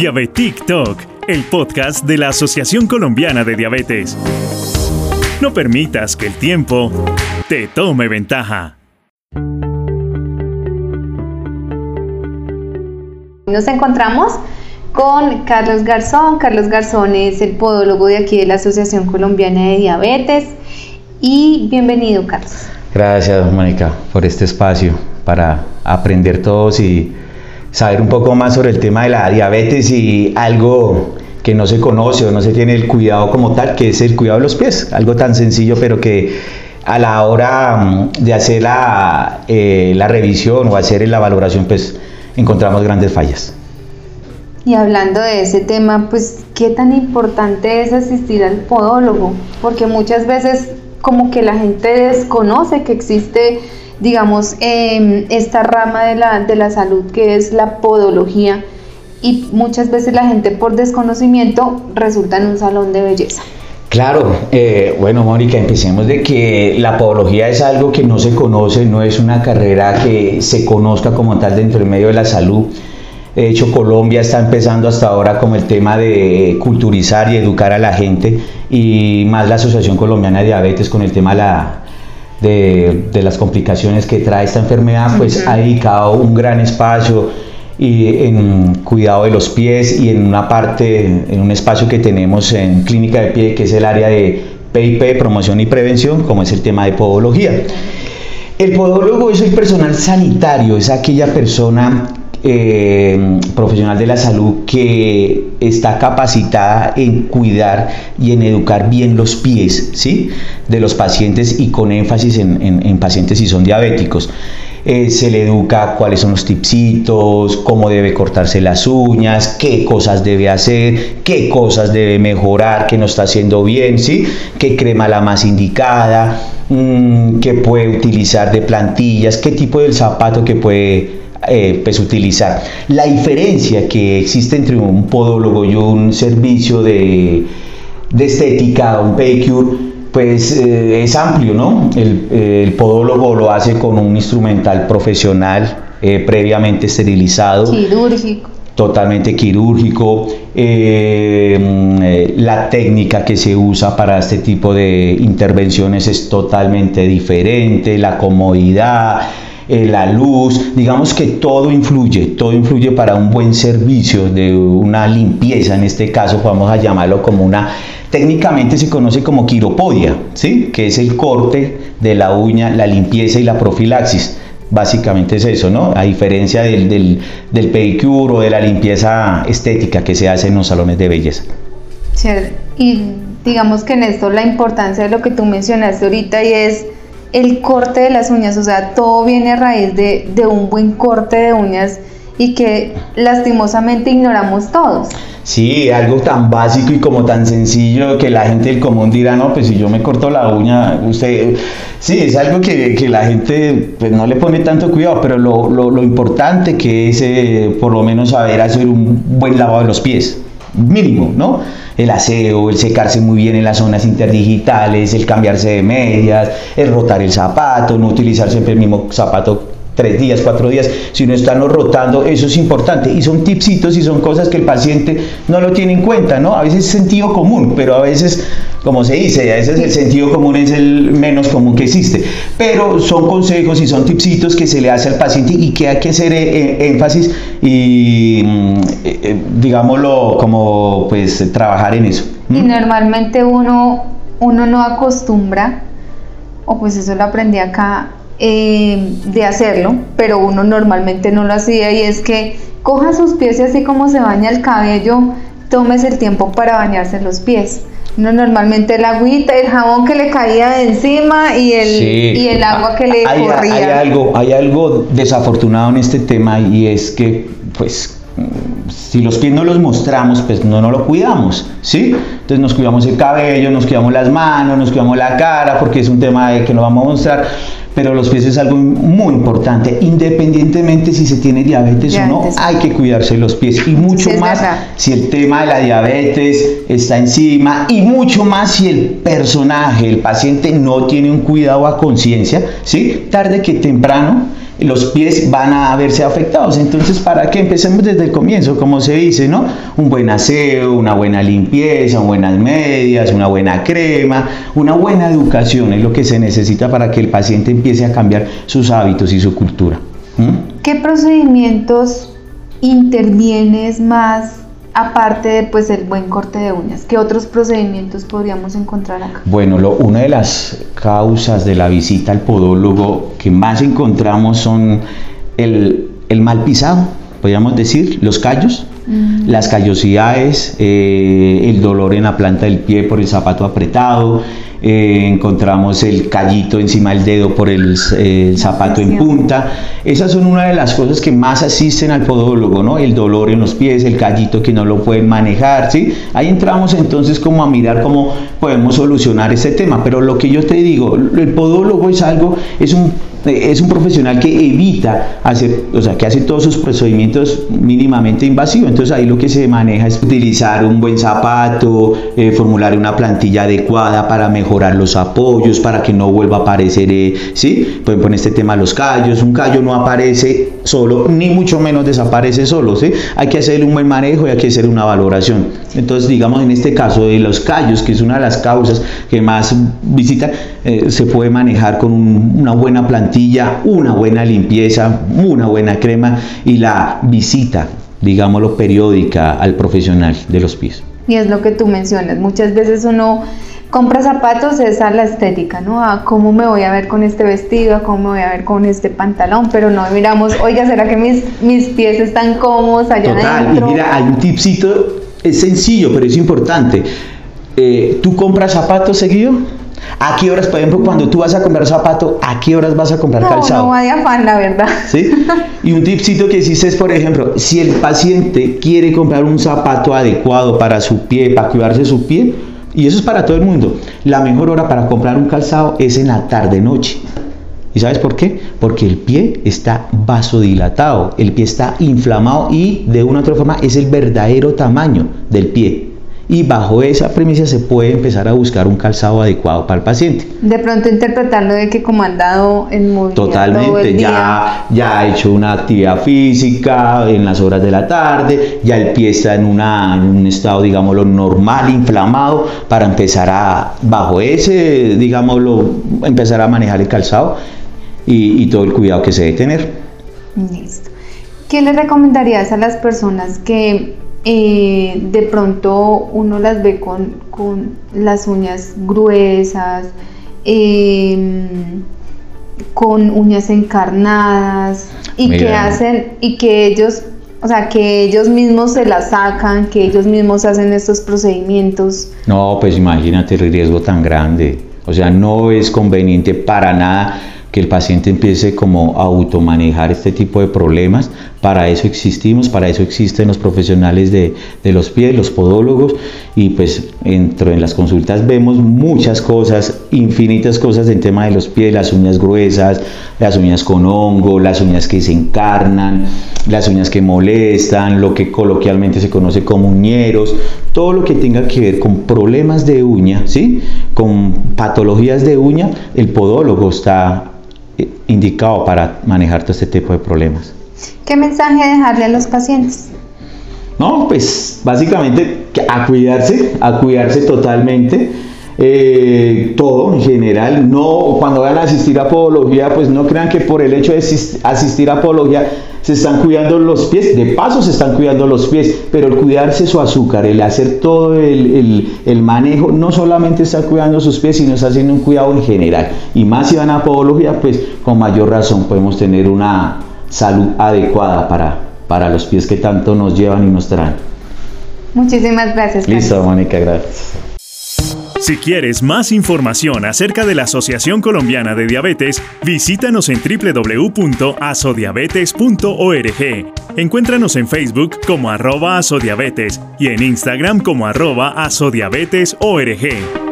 Diabetic Talk, el podcast de la Asociación Colombiana de Diabetes. No permitas que el tiempo te tome ventaja. Nos encontramos con Carlos Garzón. Carlos Garzón es el podólogo de aquí de la Asociación Colombiana de Diabetes. Y bienvenido, Carlos. Gracias, Mónica, por este espacio para aprender todos y saber un poco más sobre el tema de la diabetes y algo que no se conoce o no se tiene el cuidado como tal, que es el cuidado de los pies. Algo tan sencillo, pero que a la hora mm, de hacer la, eh, la revisión o hacer la valoración, pues encontramos grandes fallas. Y hablando de ese tema, pues, ¿qué tan importante es asistir al podólogo? Porque muchas veces como que la gente desconoce que existe digamos, em, esta rama de la, de la salud que es la podología y muchas veces la gente por desconocimiento resulta en un salón de belleza. Claro, eh, bueno Mónica, empecemos de que la podología es algo que no se conoce, no es una carrera que se conozca como tal dentro del medio de la salud. De hecho, Colombia está empezando hasta ahora como el tema de culturizar y educar a la gente y más la Asociación Colombiana de Diabetes con el tema de la de, las complicaciones que trae esta enfermedad, pues ha dedicado un gran espacio y en cuidado de los pies y en una parte, en un espacio que tenemos en clínica de pie, que es el área de PIP, promoción y prevención, como es el tema de podología. El podólogo es el personal sanitario, es aquella persona eh, profesional de la salud que está capacitada en cuidar y en educar bien los pies ¿sí? de los pacientes y con énfasis en, pacientes si son diabéticos. Eh, se le educa cuáles son los tipsitos, cómo debe cortarse las uñas, qué cosas debe hacer, qué cosas debe mejorar, qué no está haciendo bien, ¿sí? qué crema la más indicada, mm, qué puede utilizar de plantillas, qué tipo de zapato que puede eh, pues utilizar. La diferencia que existe entre un podólogo y un servicio de, de estética, un pedicure, pues eh, es amplio, ¿no? El, podólogo lo hace con un instrumental profesional eh, previamente esterilizado. Quirúrgico. Totalmente quirúrgico. la técnica que se usa para este tipo de intervenciones es totalmente diferente, la comodidad eh, la luz, digamos que todo influye, todo influye para un buen servicio de una limpieza, en este caso vamos a llamarlo como una, técnicamente se conoce como quiropodia, ¿sí? que es el corte de la uña, la limpieza y la profilaxis. Básicamente es eso, ¿no? A diferencia del, del, del pedicure o de la limpieza estética que se hace en los salones de belleza. Y digamos que en esto la importancia de lo que tú mencionaste ahorita y es el corte de las uñas, o sea, todo viene a raíz de, un buen corte de uñas y que lastimosamente ignoramos todos. Sí, algo tan básico y como tan sencillo que la gente del común dirá, no, pues si yo me corto la uña, usted, sí, es algo que, la gente pues, no le pone tanto cuidado, pero lo, importante que es eh, por lo menos saber hacer un buen lavado de los pies mínimo, ¿no? El aseo, el secarse muy bien en las zonas interdigitales, el cambiarse de medias, el rotar el zapato, no utilizar siempre el mismo zapato tres días, cuatro días, si no están rotando, eso es importante. Y son tipsitos y son cosas que el paciente no lo tiene en cuenta, ¿no? A veces es sentido común, pero a veces, como se dice, a veces el sentido común es el menos común que existe. Pero son consejos y son tipsitos que se le hace al paciente y que hay que hacer eh, eh, énfasis y, mm, eh, digámoslo, como pues trabajar en eso. Y normalmente uno, uno no acostumbra, o pues eso lo aprendí acá, eh, de hacerlo, pero uno normalmente no lo hacía y es que coja sus pies y así como se baña el cabello, tomes el tiempo para bañarse los pies. No, normalmente el agüita, el jabón que le caía de encima y el, y el agua que le corría. Hay algo, hay algo desafortunado en este tema y es que, pues, si los pies no los mostramos, pues no nos lo cuidamos, ¿sí? Entonces nos cuidamos el cabello, nos cuidamos las manos, nos cuidamos la cara, porque es un tema de que no vamos a mostrar pero los pies es algo muy importante, independientemente si se tiene diabetes, o no, hay que cuidarse los pies y mucho más si el tema de la diabetes está encima y mucho más si el personaje, el paciente no tiene un cuidado a conciencia, ¿sí? Tarde que temprano los pies van a verse afectados. Entonces, ¿para qué? Empecemos desde el comienzo, como se dice, ¿no? Un buen aseo, una buena limpieza, buenas medias, una buena crema, una buena educación es lo que se necesita para que el paciente empiece a cambiar sus hábitos y su cultura. ¿Qué procedimientos intervienes más aparte de pues el buen corte de uñas, ¿qué otros procedimientos podríamos encontrar acá? Bueno, lo, una de las causas de la visita al podólogo que más encontramos son el, el mal pisado, podríamos decir, los callos, mm. las callosidades, eh, el dolor en la planta del pie por el zapato apretado, eh, encontramos el callito encima del dedo por el, zapato en punta. Esas son una de las cosas que más asisten al podólogo, ¿no? El dolor en los pies, el callito que no lo pueden manejar, ¿sí? Ahí entramos entonces como a mirar cómo podemos solucionar este tema. Pero lo que yo te digo, el podólogo es algo, es un es un profesional que evita hacer, o sea, que hace todos sus procedimientos mínimamente invasivos. Entonces ahí lo que se maneja es utilizar un buen zapato, eh, formular una plantilla adecuada para mejorar los apoyos, para que no vuelva a aparecer, eh, ¿sí? Pueden poner este tema los callos. Un callo no aparece solo, ni mucho menos desaparece solo, ¿sí? Hay que hacer un buen manejo y hay que hacer una valoración. Entonces, digamos en este caso de los callos, que es una de las causas que más visitan, eh, se puede manejar con una buena plantilla una buena limpieza, una buena crema y la visita, digámoslo, periódica al profesional de los pies. Y es lo que tú mencionas, muchas veces uno compra zapatos es a la estética, ¿no? A cómo me voy a ver con este vestido, a cómo me voy a ver con este pantalón, pero no miramos, oiga, ¿será que mis, mis pies están cómodos allá Total, y mira, hay un tipcito, es sencillo, pero es importante. Eh, ¿Tú compras zapatos seguido? ¿A qué horas, por ejemplo, cuando tú vas a comprar zapato, a qué horas vas a comprar calzado? No, va de afán, la verdad. ¿Sí? Y un tipcito que hiciste es, por ejemplo, si el paciente quiere comprar un zapato adecuado para su pie, para cuidarse su pie, y eso es para todo el mundo, la mejor hora para comprar un calzado es en la tarde-noche. ¿Y sabes por qué? Porque el pie está vasodilatado, el pie está inflamado y de una u otra forma es el verdadero tamaño del pie y bajo esa premisa se puede empezar a buscar un calzado adecuado para el paciente. De pronto interpretarlo de que como han dado en movimiento Totalmente, ya, ya ha hecho una actividad física en las horas de la tarde, ya el pie está en, una, en un estado, digámoslo, normal, inflamado, para empezar a, bajo ese, digámoslo, empezar a manejar el calzado y, y todo el cuidado que se debe tener. Listo. ¿Qué le recomendarías a las personas que eh, de pronto uno las ve con, las uñas gruesas, em, con uñas encarnadas y que hacen y que ellos, o sea, que ellos mismos se las sacan, que ellos mismos hacen estos procedimientos. No, pues imagínate el riesgo tan grande. O sea, no es conveniente para nada que el paciente empiece como a automanejar este tipo de problemas. Para eso existimos, para eso existen los profesionales de, los pies, los podólogos, y pues dentro en las consultas vemos muchas cosas, infinitas cosas en tema de los pies, las uñas gruesas, las uñas con hongo, las uñas que se encarnan, las uñas que molestan, lo que coloquialmente se conoce como uñeros, todo lo que tenga que ver con problemas de uña, ¿sí? con patologías de uña, el podólogo está indicado para manejar todo este tipo de problemas. ¿Qué mensaje dejarle a los pacientes? No, pues básicamente a cuidarse, a cuidarse totalmente. Eh, todo en general, no cuando van a asistir a podología, pues no crean que por el hecho de asistir a podología se están cuidando los pies, de paso se están cuidando los pies, pero el cuidarse su azúcar, el hacer todo el, el, manejo, no solamente está cuidando sus pies, sino está haciendo un cuidado en general. Y más si van a podología, pues con mayor razón podemos tener una salud adecuada para, para los pies que tanto nos llevan y nos traen. Muchísimas gracias. Listo, Mónica, gracias. Si quieres más información acerca de la Asociación Colombiana de Diabetes, visítanos en www.asodiabetes.org. Encuéntranos en Facebook como arroba asodiabetes y en Instagram como arroba asodiabetesorg.